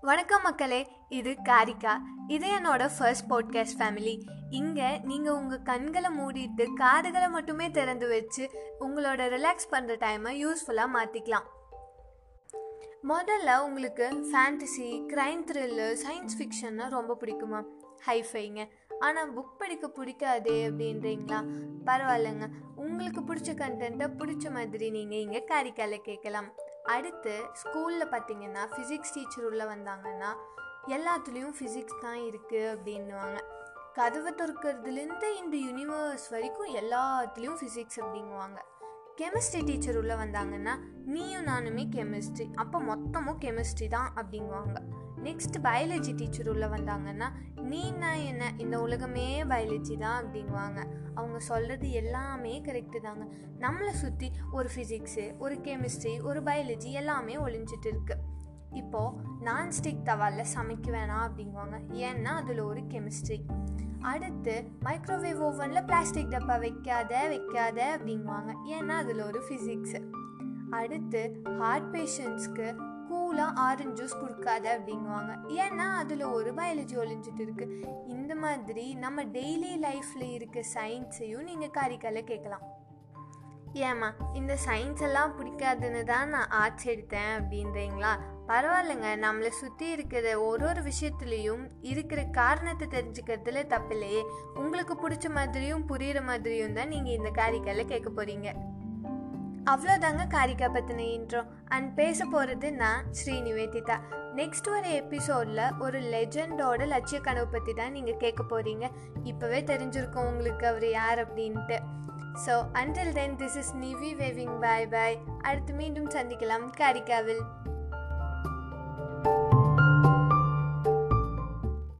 வணக்கம் மக்களே இது காரிகா. இது என்னோட ஃபர்ஸ்ட் பாட்காஸ்ட் ஃபேமிலி இங்கே நீங்கள் உங்கள் கண்களை மூடிட்டு காதுகளை மட்டுமே திறந்து வச்சு உங்களோட ரிலாக்ஸ் பண்ணுற டைமை யூஸ்ஃபுல்லாக மாற்றிக்கலாம் முதல்ல உங்களுக்கு ஃபேண்டசி க்ரைம் த்ரில்லு சயின்ஸ் ஃபிக்ஷன்னா ரொம்ப பிடிக்குமா? ஹைஃபைங்க ஆனால் புக் படிக்க பிடிக்காதே அப்படின்றீங்களா? பரவாயில்லைங்க. உங்களுக்கு பிடிச்ச கண்டென்ட்டை பிடிச்ச மாதிரி நீங்கள் இங்கே காரிக்கால கேட்கலாம். அடுத்து ஸ்கூலில் பார்த்தீங்கன்னா ஃபிசிக்ஸ் டீச்சர் உள்ளே வந்தாங்கன்னா எல்லாத்துலேயும் ஃபிசிக்ஸ் தான் இருக்குது அப்படின்னுவாங்க. கதவை திறக்கிறதுலேருந்து இந்த யூனிவர்ஸ் வரைக்கும் எல்லாத்துலேயும் ஃபிசிக்ஸ் அப்படிங்குவாங்க. கெமிஸ்ட்ரி டீச்சர் உள்ளே வந்தாங்கன்னா நீயும் நானுமே கெமிஸ்ட்ரி அப்போ மொத்தமும் கெமிஸ்ட்ரி தான் அப்படிங்குவாங்க. நெக்ஸ்ட் பயாலஜி டீச்சர் உள்ளே வந்தாங்கன்னா நீனா என்ன இந்த உலகமே பயாலஜி தான் அப்படிங்குவாங்க அவங்க சொல்கிறது எல்லாமே கரெக்டு தாங்க. நம்மளை சுற்றி ஒரு ஃபிசிக்ஸு ஒரு கெமிஸ்ட்ரி ஒரு பயாலஜி எல்லாமே ஒழிஞ்சிட்டு இருக்கு. இப்போது நான்ஸ்டிக் தவாலில் சமைக்க வேணாம் அப்படிங்குவாங்க ஏன்னா அதில் ஒரு கெமிஸ்ட்ரி அடுத்து மைக்ரோவேவ் ஓவனில் பிளாஸ்டிக் டப்பா வைக்காத வைக்காத அப்படிங்குவாங்க ஏன்னா அதில் ஒரு ஃபிசிக்ஸு அடுத்து ஹார்ட் பேஷண்ட்ஸ்க்கு கூலாக ஆரஞ்சு ஜூஸ் கொடுக்காத அப்படிங்குவாங்க. ஏன்னா அதில் ஒரு பயாலஜி ஒழிஞ்சிட்டு இருக்குது இந்த மாதிரி நம்ம டெய்லி லைஃப்பில் இருக்க சயின்ஸையும் நீங்கள் காரிக்கால கேட்கலாம். ஏம்மா இந்த சயின்ஸ் எல்லாம் பிடிக்காதுன்னு தான் நான் ஆர்ட்ஸ் எடுத்தேன் அப்படின்றீங்களா? பரவாயில்லைங்க நம்மளை சுற்றி இருக்கிற ஒரு ஒரு விஷயத்துலேயும் இருக்கிற காரணத்தை தெரிஞ்சுக்கிறதுல தப்பில்லையே. உங்களுக்கு பிடிச்ச மாதிரியும் புரிகிற மாதிரியும் தான் நீங்கள் இந்த காரிக்கால கேட்க போகிறீங்க அவ்வளோதாங்க காரிக்கா பற்றின இன்ட்ரோ அண்ட் பேச போகிறது நான் ஸ்ரீ நிவேதிதா நெக்ஸ்ட் ஒரு எபிசோடில் ஒரு லெஜெண்டோட லட்சிய கனவு பற்றி தான் நீங்கள் கேட்க போகிறீங்க இப்போவே தெரிஞ்சிருக்கோம் உங்களுக்கு அவர் யார் அப்படின்ட்டு. So until then this is Nivi waving bye bye அடுத்து மீண்டும் சந்திக்கலாம். காரிக்காவில்